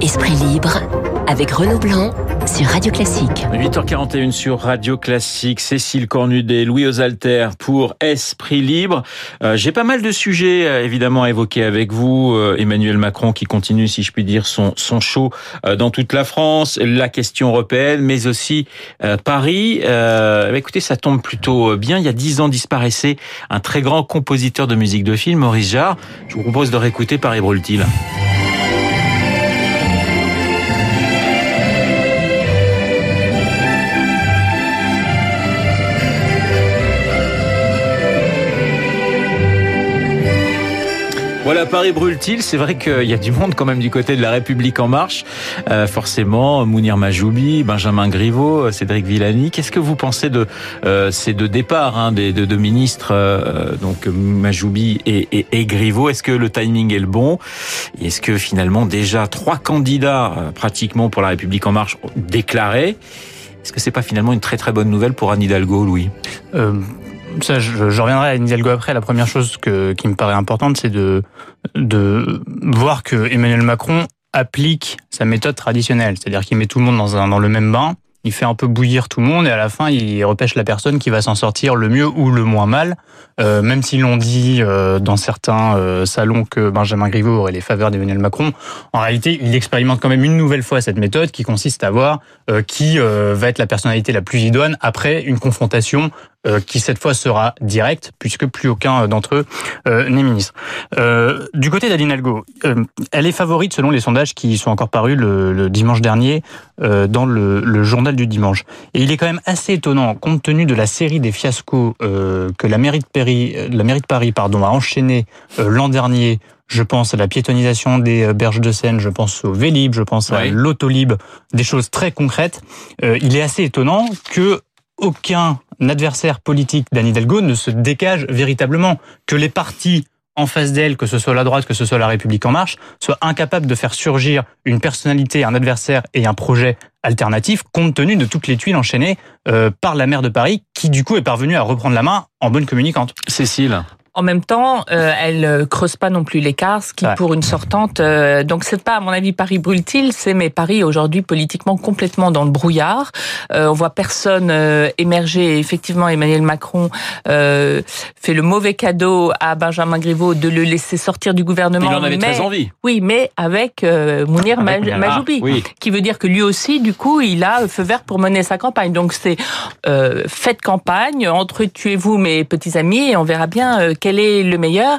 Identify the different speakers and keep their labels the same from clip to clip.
Speaker 1: Esprit libre avec Renaud Blanc sur Radio Classique.
Speaker 2: 8h41 sur Radio Classique, Cécile Cornudet, Louis Osalter pour Esprit Libre. Euh, J'ai pas mal de sujets euh, évidemment à évoquer avec vous. Euh, Emmanuel Macron qui continue, si je puis dire, son, show dans toute la France, la question européenne, mais aussi Paris. Bah, écoutez, ça tombe plutôt bien. Il y a dix ans disparaissait un très grand compositeur de musique de film, Maurice Jarre. Je vous propose de réécouter Paris brûle-t-il? Voilà, Paris brûle-t-il? C'est vrai qu'il y a du monde quand même du côté de la République en marche. Euh, forcément, Mounir Majoubi, Benjamin Griveaux, Cédric Villani. Qu'est-ce que vous pensez de euh, ces deux départs hein, des deux, ministres, euh, donc Majoubi et, et, et Griveaux? Est-ce que le timing est le bon? Est-ce que finalement déjà trois candidats euh, pratiquement pour la République en marche déclarés Est-ce que c'est pas finalement une très très bonne nouvelle pour Anne Hidalgo, Louis?
Speaker 3: Euh, ça, je, je, reviendrai à Hidalgo après. La première chose que, qui me paraît importante, c'est de, de voir que Emmanuel Macron applique sa méthode traditionnelle, c'est-à-dire qu'il met tout le monde dans, un, dans le même bain, il fait un peu bouillir tout le monde et à la fin il repêche la personne qui va s'en sortir le mieux ou le moins mal. Euh, même si l'on dit euh, dans certains euh, salons que Benjamin Griveaux aurait les faveurs d'Emmanuel Macron, en réalité il expérimente quand même une nouvelle fois cette méthode qui consiste à voir euh, qui euh, va être la personnalité la plus idoine après une confrontation qui cette fois sera directe puisque plus aucun d'entre eux n'est ministre. du côté d'Aline Algo, elle est favorite selon les sondages qui sont encore parus le, le dimanche dernier dans le, le journal du dimanche. Et il est quand même assez étonnant, compte tenu de la série des fiascos euh, que la mairie de Paris, la mairie de Paris pardon, a enchaîné euh, l'an dernier. Je pense à la piétonisation des berges de Seine, je pense au Vélib, je pense à l'autolib, des choses très concrètes. Euh, il est assez étonnant que aucun adversaire politique d'Anne Hidalgo ne se dégage véritablement, que les partis en face d'elle, que ce soit la droite, que ce soit la République en marche, soit incapable de faire surgir une personnalité, un adversaire et un projet alternatif, compte tenu de toutes les tuiles enchaînées euh, par la maire de Paris, qui du coup est parvenue à reprendre la main en bonne communicante.
Speaker 2: Cécile
Speaker 4: en même temps, euh, elle creuse pas non plus l'écart, ce qui ouais. pour une sortante. Euh, donc c'est pas à mon avis Paris brûle-t-il, c'est mais Paris aujourd'hui politiquement complètement dans le brouillard. Euh, on voit personne euh, émerger. Et effectivement, Emmanuel Macron euh, fait le mauvais cadeau à Benjamin Griveaux de le laisser sortir du gouvernement.
Speaker 2: Il en avait
Speaker 4: mais,
Speaker 2: très envie.
Speaker 4: Oui, mais avec euh, Mounir avec Majoubi,
Speaker 2: oui.
Speaker 4: qui veut dire que lui aussi, du coup, il a feu vert pour mener sa campagne. Donc c'est faites campagne, entretuez-vous mes petits amis, et on verra bien quel est le meilleur.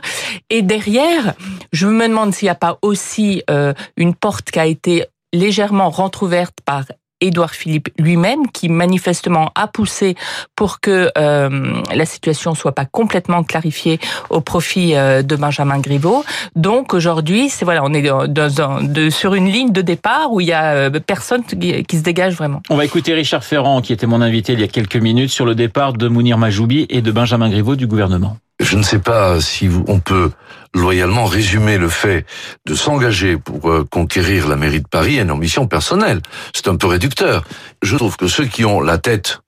Speaker 4: Et derrière, je me demande s'il n'y a pas aussi euh, une porte qui a été légèrement rentrouverte par Édouard Philippe lui-même, qui manifestement a poussé pour que euh, la situation soit pas complètement clarifiée au profit euh, de Benjamin Griveaux. Donc aujourd'hui, c'est voilà, on est dans, sur une ligne de départ où il y a euh, personne qui, qui, se dégage vraiment.
Speaker 2: On va écouter Richard Ferrand, qui était mon invité il y a quelques minutes, sur le départ de Mounir Majoubi et de Benjamin Griveaux du gouvernement.
Speaker 5: Je ne sais pas si on peut loyalement résumer le fait de s'engager pour euh, conquérir la mairie de Paris à une ambition personnelle. C'est un peu réducteur. Je trouve que ceux qui ont la tête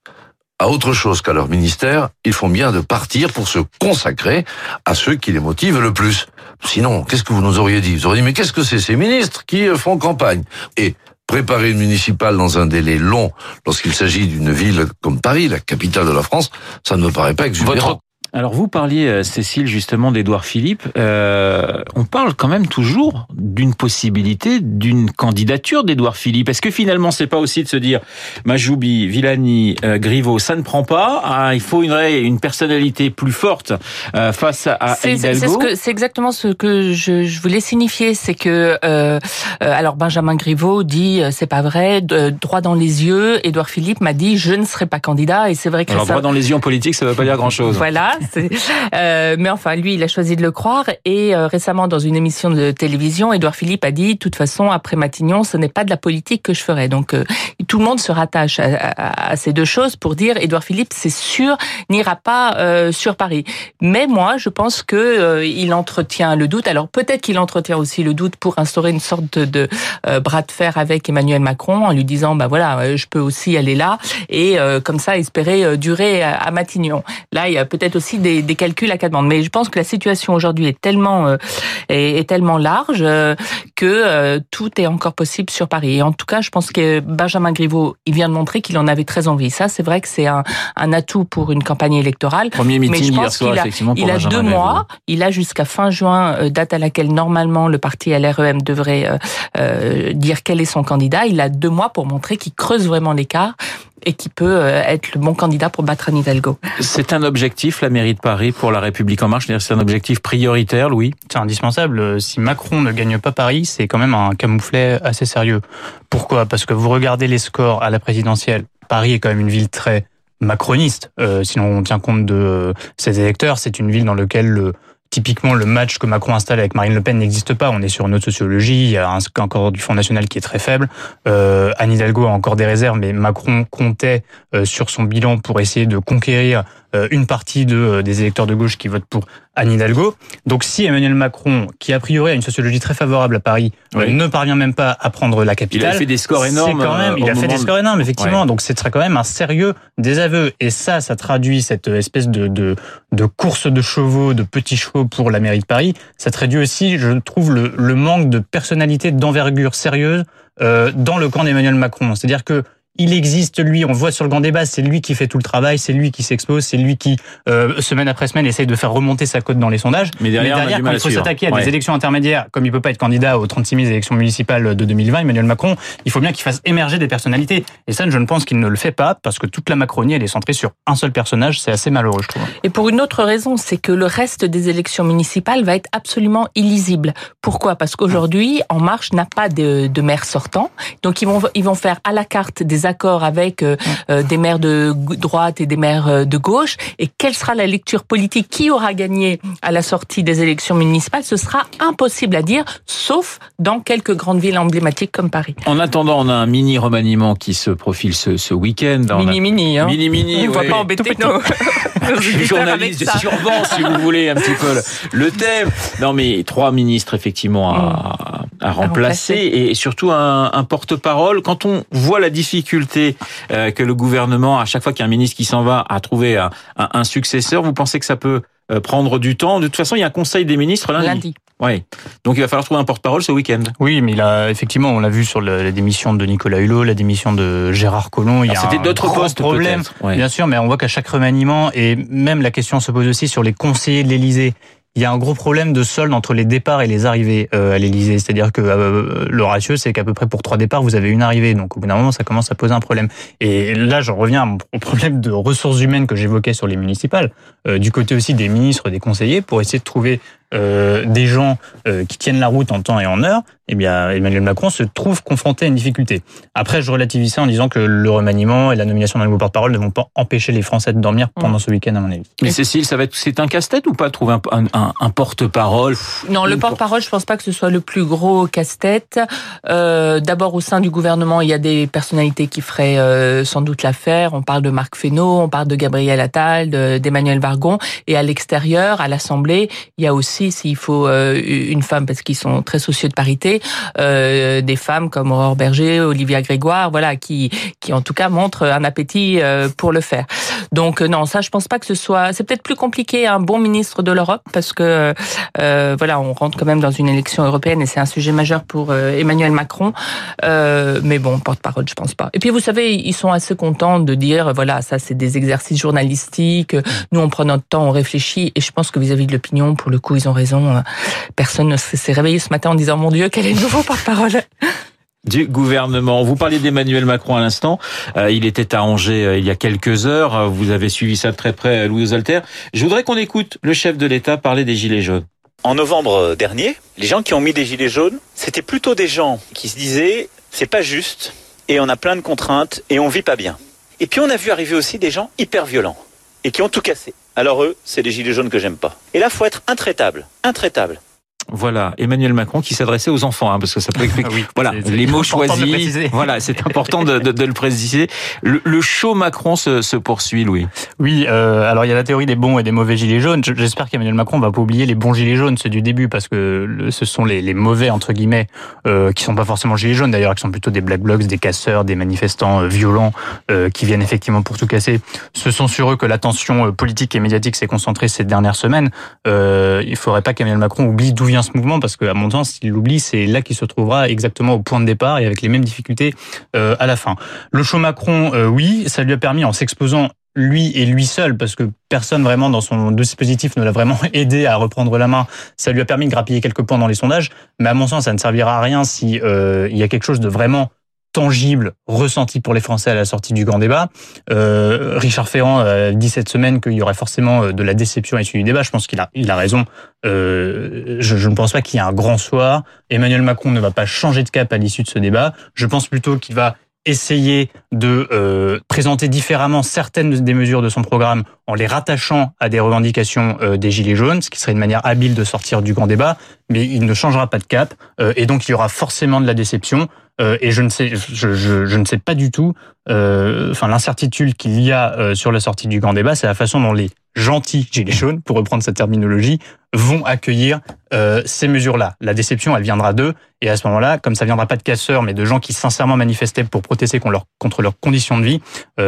Speaker 5: à autre chose qu'à leur ministère, ils font bien de partir pour se consacrer à ceux qui les motivent le plus. Sinon, qu'est-ce que vous nous auriez dit? Vous auriez dit, mais qu'est-ce que c'est? Ces ministres qui euh, font campagne Et préparer une municipale dans un délai long lorsqu'il s'agit d'une ville comme Paris, la capitale de la France, ça ne me paraît pas exubérant.
Speaker 2: Votre alors vous parliez, euh, Cécile, justement d'Édouard Philippe. Euh, on parle quand même toujours d'une possibilité d'une candidature d'Édouard Philippe. Est-ce que finalement c'est pas aussi de se dire Majoubi, Villani, euh, Griveaux, ça ne prend pas ah, Il faut une, une personnalité plus forte euh, face à Hidalgo.
Speaker 4: C'est ce exactement ce que je, je voulais signifier, c'est que euh, alors Benjamin Griveaux dit c'est pas vrai, droit dans les yeux. Édouard Philippe m'a dit je ne serai pas candidat et c'est vrai que
Speaker 2: alors
Speaker 4: ça...
Speaker 2: droit dans les yeux en politique, ça veut pas dire grand chose.
Speaker 4: Voilà. Euh, mais enfin, lui, il a choisi de le croire. Et euh, récemment, dans une émission de télévision, Édouard Philippe a dit, de toute façon, après Matignon, ce n'est pas de la politique que je ferai. Donc, euh, tout le monde se rattache à, à, à, ces deux choses pour dire, Édouard Philippe, c'est sûr, n'ira pas euh, sur Paris. Mais moi, je pense que euh, il entretient le doute. Alors, peut-être qu'il entretient aussi le doute pour instaurer une sorte de, de bras de fer avec Emmanuel Macron en lui disant, bah voilà, je peux aussi aller là et comme ça espérer durer à, à Matignon. Là, il y a peut-être aussi aussi des, des, calculs à quatre bandes. Mais je pense que la situation aujourd'hui est tellement euh, est, est, tellement large euh, que euh, tout est encore possible sur Paris. Et en tout cas, je pense que Benjamin Griveaux, il vient de montrer qu'il en avait très envie. Ça, c'est vrai que c'est un, un, atout pour une campagne électorale.
Speaker 2: Premier meeting
Speaker 4: Mais je
Speaker 2: hier soir,
Speaker 4: qu'il a,
Speaker 2: effectivement, pour
Speaker 4: il a deux
Speaker 2: Griveaux.
Speaker 4: mois. Il a jusqu'à fin juin, date à laquelle normalement le parti LREM devrait euh, dire quel est son candidat. Il a deux mois pour montrer qu'il creuse vraiment l'écart et qui peut être le bon candidat pour battre Anne Hidalgo.
Speaker 2: C'est un objectif, la mairie de Paris, pour la République En Marche? C'est un objectif prioritaire, Louis?
Speaker 3: C'est indispensable. Si Macron ne gagne pas Paris, c'est quand même un camouflet assez sérieux. Pourquoi? Parce que vous regardez les scores à la présidentielle. Paris est quand même une ville très macroniste. Euh, si on tient compte de euh, ses électeurs, c'est une ville dans laquelle le, typiquement le match que Macron installe avec Marine Le Pen n'existe pas. On est sur une autre sociologie. Il y a un, encore du Front National qui est très faible. Euh, Anne Hidalgo a encore des réserves, mais Macron comptait euh, sur son bilan pour essayer de conquérir euh, une partie de, des électeurs de gauche qui votent pour Anne Hidalgo. Donc si Emmanuel Macron, qui a priori a une sociologie très favorable à Paris, oui. ne parvient même pas à prendre la capitale,
Speaker 2: il a fait des scores énormes.
Speaker 3: Quand même, il a fait des scores énormes, effectivement. Ouais. Donc c'est quand même un sérieux désaveu. Et ça, ça traduit cette espèce de, de, de course de chevaux, de petits chevaux pour la mairie de Paris. Ça traduit aussi, je trouve, le, manque de personnalité, d'envergure sérieuse euh, dans le camp d'Emmanuel Macron. C'est-à-dire que il existe lui, on le voit sur le grand débat, c'est lui qui fait tout le travail, c'est lui qui s'expose, c'est lui qui euh, semaine après semaine essaye de faire remonter sa cote dans les sondages.
Speaker 2: Mais derrière,
Speaker 3: Mais derrière quand il faut s'attaquer à ouais. des élections intermédiaires, comme il peut pas être candidat aux 36 000 élections municipales de 2020, Emmanuel Macron, il faut bien qu'il fasse émerger des personnalités. Et ça, je ne pense qu'il ne le fait pas parce que toute la Macronie, elle est centrée sur un seul personnage. C'est assez malheureux, je trouve.
Speaker 4: Et pour une autre raison, c'est que le reste des élections municipales va être absolument illisible. Pourquoi? Parce qu'aujourd'hui, En Marche n'a pas de, de maire sortant, donc ils vont ils vont faire à la carte des accords avec euh, des maires de droite et des maires de gauche. Et quelle sera la lecture politique? Qui aura gagné à la sortie des élections municipales? Ce sera impossible à dire, sauf dans quelques grandes villes emblématiques comme Paris.
Speaker 2: En attendant, on a un mini remaniement qui se profile ce, ce week-end.
Speaker 4: Mini mini, hein.
Speaker 2: Mini mini.
Speaker 4: On ne va pas embêter nos.
Speaker 2: Je suis journaliste, je survends si vous voulez un petit peu le, le, thème. Non mais trois ministres effectivement à, à, remplacer, à remplacer, et surtout un, un porte-parole. Quand on voit la difficulté euh, que le gouvernement, à chaque fois qu'il y a un ministre qui s'en va, a trouvé un, un, un, successeur, vous pensez que ça peut euh, prendre du temps? De toute façon, il y a un conseil des ministres lundi.
Speaker 4: lundi.
Speaker 2: Oui. Donc il va falloir trouver un porte-parole ce week-end.
Speaker 3: Oui, mais il a effectivement, on l'a vu sur la démission de Nicolas Hulot, la démission de Gérard Collomb. Il y a
Speaker 2: C'était d'autres postes
Speaker 3: problèmes,
Speaker 2: ouais.
Speaker 3: bien sûr, mais on voit qu'à chaque remaniement et même la question se pose aussi sur les conseillers de l'Élysée. Il y a un gros problème de solde entre les départs et les arrivées euh, à l'Élysée. C'est-à-dire que euh, le ratio, c'est qu'à peu près pour trois départs, vous avez une arrivée. Donc au bout d'un moment, ça commence à poser un problème. Et là, je reviens au problème de ressources humaines que j'évoquais sur les municipales, euh, du côté aussi des ministres, des conseillers, pour essayer de trouver euh, des gens euh, qui tiennent la route en temps et en heure, eh bien Emmanuel Macron se trouve confronté à une difficulté. Après, je relativise ça en disant que le remaniement et la nomination d'un nouveau porte-parole ne vont pas empêcher les Français de dormir pendant ce week-end, à mon avis.
Speaker 2: Mais Cécile, ça va être, c'est un casse-tête ou pas de trouver un, un, un, un porte-parole?
Speaker 4: Non, le porte-parole, je pense pas que ce soit le plus gros casse-tête. Euh, D'abord, au sein du gouvernement, il y a des personnalités qui feraient euh, sans doute l'affaire. On parle de Marc Fesneau, on parle de Gabriel Attal, d'Emmanuel Vargon, et à l'extérieur, à l'Assemblée, il y a aussi s'il faut euh, une femme parce qu'ils sont très soucieux de parité, euh, des femmes comme Aurore Berger, Olivia Grégoire, voilà, qui qui en tout cas montrent un appétit euh, pour le faire. Donc non, ça je pense pas que ce soit. C'est peut-être plus compliqué un bon ministre de l'Europe parce que voilà, on rentre quand même dans une élection européenne et c'est un sujet majeur pour Emmanuel Macron. Mais bon, porte-parole, je pense pas. Et puis vous savez, ils sont assez contents de dire voilà, ça c'est des exercices journalistiques. Nous on prend notre temps, on réfléchit et je pense que vis-à-vis -vis de l'opinion, pour le coup, ils ont raison. Personne ne s'est réveillé ce matin en disant mon Dieu, quel est le nouveau porte-parole
Speaker 2: du gouvernement. Vous parliez d'Emmanuel Macron à l'instant. Euh, il était à Angers euh, il y a quelques heures. Vous avez suivi ça de très près, Louis Osalter. Je voudrais qu'on écoute le chef de l'État parler des Gilets jaunes.
Speaker 6: En novembre dernier, les gens qui ont mis des Gilets jaunes, c'était plutôt des gens qui se disaient c'est pas juste et on a plein de contraintes et on vit pas bien. Et puis on a vu arriver aussi des gens hyper violents et qui ont tout cassé. Alors eux, c'est les gilets jaunes que j'aime pas. Et là, faut être intraitable, intraitable.
Speaker 2: Voilà, Emmanuel Macron qui s'adressait aux enfants, hein, parce que ça peut expliquer.
Speaker 3: Oui,
Speaker 2: voilà, les mots choisis. Voilà, c'est important de, de- de le préciser. Le, le show Macron se, se poursuit, Louis.
Speaker 3: Oui, euh, alors il y a la théorie des bons et des mauvais gilets jaunes. J'espère qu'Emmanuel Macron va pas oublier les bons gilets jaunes, ceux du début, parce que ce sont les, les mauvais entre guillemets, euh, qui sont pas forcément gilets jaunes d'ailleurs, qui sont plutôt des black blocs, des casseurs, des manifestants euh, violents, euh, qui viennent effectivement pour tout casser. Ce sont sur eux que l'attention euh, politique et médiatique s'est concentrée ces dernières semaines. Euh, il faudrait pas qu'Emmanuel Macron oublie d'où vient ce mouvement, parce qu'à mon sens, s'il l'oublie, c'est là qu'il se trouvera exactement au point de départ et avec les mêmes difficultés euh, à la fin. Le show Macron, euh, oui, ça lui a permis en s'exposant lui et lui seul, parce que personne vraiment dans son dispositif ne l'a vraiment aidé à reprendre la main. Ça lui a permis de grappiller quelques points dans les sondages, mais à mon sens, ça ne servira à rien si euh, il y a quelque chose de vraiment tangible, ressenti pour les Français à la sortie du grand débat. Euh, Richard Ferrand a dit cette semaine qu'il y aurait forcément euh, de la déception à l'issue du débat. Je pense qu'il a, il a raison. Euh, je, je ne pense pas qu'il y ait un grand soir. Emmanuel Macron ne va pas changer de cap à l'issue de ce débat. Je pense plutôt qu'il va essayer de euh, présenter différemment certaines des mesures de son programme en les rattachant à des revendications euh, des Gilets jaunes, ce qui serait une manière habile de sortir du grand débat, mais il ne changera pas de cap, euh, et donc il y aura forcément de la déception, euh, et je ne sais, je, ne sais pas du tout, euh, enfin l'incertitude qu'il y a euh, sur la sortie du grand débat, c'est la façon dont les gentils Gilets jaunes, pour reprendre cette terminologie, vont accueillir euh, ces mesures-là. La déception, elle viendra d'eux. Et à ce moment-là, comme ça viendra pas de casseurs, mais de gens qui sincèrement manifestaient pour protester contre, contre leurs conditions de vie,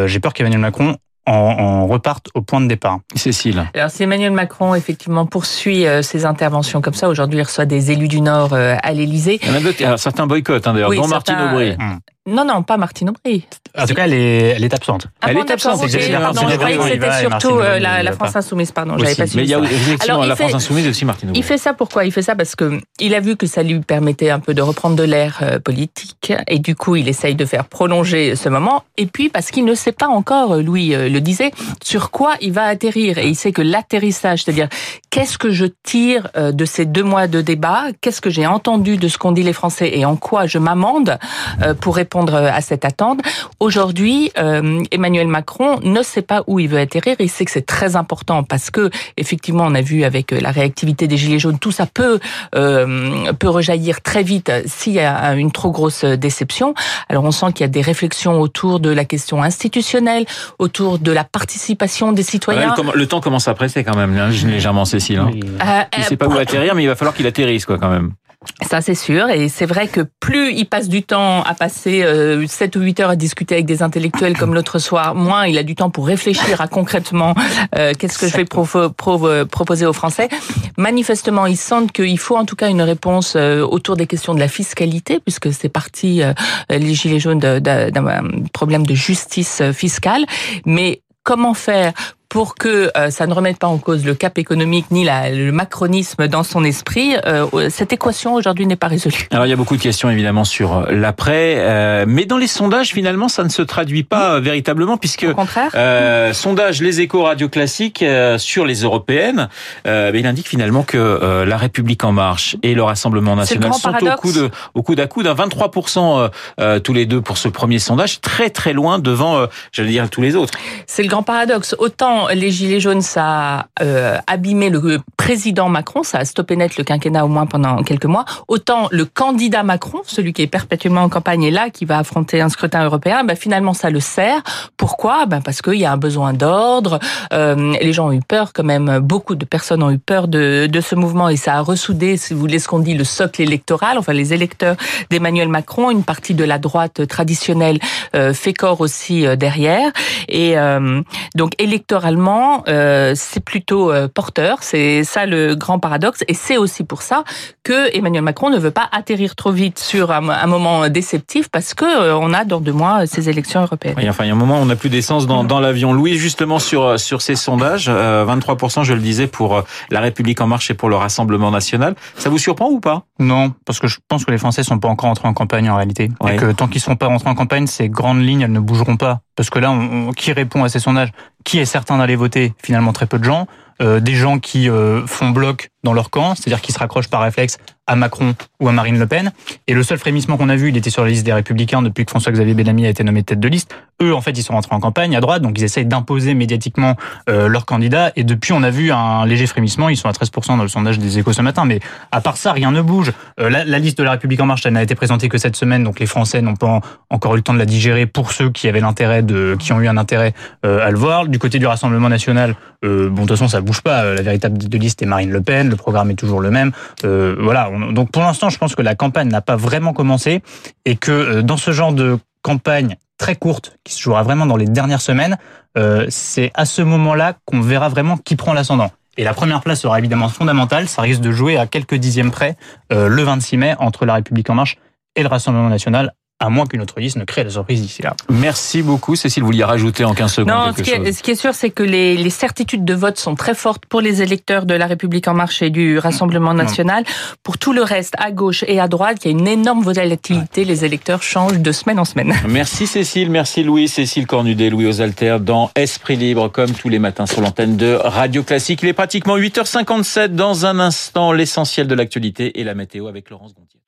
Speaker 3: j'ai peur qu'Emmanuel Macron en, en reparte au point de départ.
Speaker 2: Cécile.
Speaker 4: Alors, si Emmanuel Macron, effectivement, poursuit euh, ses interventions comme ça, aujourd'hui, il reçoit des élus du Nord euh, à l'Élysée.
Speaker 2: Il y en a d'autres, alors, certains boycottent, hein, d'ailleurs,
Speaker 4: Oui,
Speaker 2: dont
Speaker 4: certains,
Speaker 2: Martine Aubry.
Speaker 4: euh, Non, non, pas Martine Aubry.
Speaker 3: En tout cas, elle est, elle est absente.
Speaker 2: Elle
Speaker 4: bon,
Speaker 2: est absente,
Speaker 4: d'accord, ok,
Speaker 2: exactement.
Speaker 4: Pardon,
Speaker 2: C'est
Speaker 4: je croyais que
Speaker 3: Martine
Speaker 4: c'était
Speaker 3: Aubry,
Speaker 4: surtout euh, la,
Speaker 3: va
Speaker 4: France
Speaker 3: pas.
Speaker 4: Insoumise, pardon, j'avais pas
Speaker 2: Mais
Speaker 4: suivi
Speaker 2: il y a effectivement la
Speaker 4: fait-
Speaker 2: France Insoumise et aussi Martine Aubry.
Speaker 4: Il fait ça pourquoi Il fait ça parce que il a vu que ça lui permettait un peu de reprendre de l'air euh, politique et du coup il essaye de faire prolonger ce moment et puis parce qu'il ne sait pas encore, euh, Louis euh, le disait, sur quoi il va atterrir et il sait que l'atterrissage, c'est-à-dire qu'est-ce que je tire euh, de ces deux mois de débat, qu'est-ce que j'ai entendu de ce qu'ont dit les Français et en quoi je m'amende euh, pour répondre euh, à cette attente. Aujourd'hui, euh, Emmanuel Macron ne sait pas où il veut atterrir. Il sait que c'est très important parce que effectivement, on a vu avec euh, la réactivité des gilets jaunes, tout ça peut euh, peut rejaillir très vite s'il y a une trop grosse déception. Alors, on sent qu'il y a des réflexions autour de la question institutionnelle, autour de la participation des citoyens.
Speaker 2: le, temps commence à presser quand même, hein, légèrement, Cécile. hein.
Speaker 4: Euh,
Speaker 2: Il
Speaker 4: euh,
Speaker 2: sait pas où atterrir, mais il va falloir qu'il atterrisse, quoi, quand même.
Speaker 4: Ça, c'est sûr. Et c'est vrai que plus il passe du temps à passer euh, 7 ou 8 heures à discuter avec des intellectuels comme l'autre soir, moins il a du temps pour réfléchir à concrètement euh, qu'est-ce que je vais proposer aux Français. Manifestement, ils sentent qu'il faut en tout cas une réponse euh, autour des questions de la fiscalité, puisque c'est parti, euh, les Gilets jaunes, d'un problème de justice euh, fiscale. Mais comment faire pour que euh, ça ne remette pas en cause le cap économique ni la, le macronisme dans son esprit, euh, cette équation aujourd'hui n'est pas résolue.
Speaker 2: Alors il y a beaucoup de questions évidemment sur l'après, euh, mais dans les sondages finalement ça ne se traduit pas euh, véritablement puisque
Speaker 4: Au contraire.
Speaker 2: euh, sondage Les Échos Radio Classique euh, sur les européennes, euh, ben, il indique finalement que euh, la République en marche et le Rassemblement
Speaker 4: le
Speaker 2: national sont au
Speaker 4: paradoxe.
Speaker 2: coude au coude à coude, à 23 euh, euh, tous les deux pour ce premier sondage, très très loin devant, euh, j'allais dire tous les autres.
Speaker 4: C'est le grand paradoxe. Autant les Gilets jaunes, ça a euh, abîmé le président Macron, ça a stoppé net le quinquennat au moins pendant quelques mois, autant le candidat Macron, celui qui est perpétuellement en campagne et là, qui va affronter un scrutin européen, ben, finalement ça le sert. Pourquoi? Ben, Parce qu'il y a un besoin d'ordre, euh, les gens ont eu peur quand même, beaucoup de personnes ont eu peur de, de ce mouvement et ça a ressoudé, si vous voulez, ce qu'on dit le socle électoral, enfin les électeurs d'Emmanuel Macron, une partie de la droite traditionnelle euh, fait corps aussi euh, derrière. Et euh, donc électoralement, euh, c'est plutôt euh, porteur. C'est ça le grand paradoxe. Et c'est aussi pour ça que Emmanuel Macron ne veut pas atterrir trop vite sur un, un moment déceptif parce que euh, on a dans deux mois ces élections européennes.
Speaker 2: Oui, enfin, il y a un moment, on n'a plus d'essence dans, dans l'avion. Louis, justement sur sur ces sondages, euh, 23%, je le disais, pour euh, la République en marche et pour le Rassemblement national. Ça vous surprend ou pas?
Speaker 3: Non, parce que je pense que les Français sont pas encore entrés en campagne en réalité.
Speaker 2: Ouais.
Speaker 3: Et que tant qu'ils seront pas rentrés en campagne, ces grandes lignes, elles ne bougeront pas. Parce que là, qui répond à ces sondages? Qui est certain d'aller voter? Finalement, très peu de gens. Euh, des gens qui euh, font bloc dans leur camp, c'est-à-dire qui se raccrochent par réflexe à Macron ou à Marine Le Pen. Et le seul frémissement qu'on a vu, il était sur la liste des Républicains depuis que François-Xavier Bellamy a été nommé tête de liste. Eux, en fait, ils sont rentrés en campagne à droite, donc ils essayent d'imposer médiatiquement euh, leur candidat. Et depuis, on a vu un léger frémissement. Ils sont à 13% dans le sondage des Échos ce matin. Mais à part ça, rien ne bouge. Euh, la, la, liste de la République en marche, elle n'a été présentée que cette semaine, donc les Français n'ont pas encore eu le temps de la digérer. Pour ceux qui avaient l'intérêt de, qui ont eu un intérêt euh, à le voir. Du côté du Rassemblement national, euh, bon, de toute façon, ça bouge pas. La véritable liste est Marine Le Pen. Le programme est toujours le même. Euh, voilà. Donc pour l'instant, je pense que la campagne n'a pas vraiment commencé et que euh, dans ce genre de campagne très courte qui se jouera vraiment dans les dernières semaines, euh, c'est à ce moment-là qu'on verra vraiment qui prend l'ascendant. Et la première place sera évidemment fondamentale. Ça risque de jouer à quelques dixièmes près euh, le 26 mai entre La République en marche et le Rassemblement national à moins qu'une autre liste ne crée la surprise d'ici là.
Speaker 2: Merci beaucoup, Cécile. Vous vouliez rajouter en 15 secondes
Speaker 4: non,
Speaker 2: quelque
Speaker 4: ce qui, est, ce qui est sûr, c'est que les, les, certitudes de vote sont très fortes pour les électeurs de La République En Marche et du Rassemblement National. Non. Pour tout le reste, à gauche et à droite, il y a une énorme volatilité. Ouais. Les électeurs changent de semaine en semaine.
Speaker 2: Merci Cécile, merci Louis. Cécile Cornudet, Louis Osalter dans Esprit Libre, comme tous les matins sur l'antenne de Radio Classique. Il est pratiquement 8h57. Dans un instant, l'essentiel de l'actualité et la météo avec Laurence Gontier.